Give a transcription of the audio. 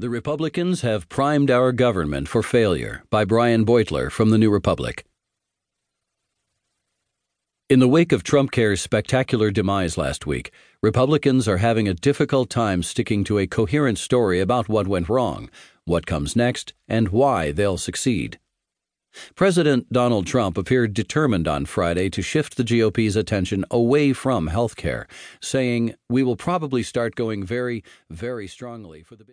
The Republicans have primed our government for failure by Brian Beutler from the New Republic. In the wake of Trump Care's spectacular demise last week, Republicans are having a difficult time sticking to a coherent story about what went wrong, what comes next, and why they'll succeed. President Donald Trump appeared determined on Friday to shift the GOP's attention away from health care, saying, We will probably start going very, very strongly for the big.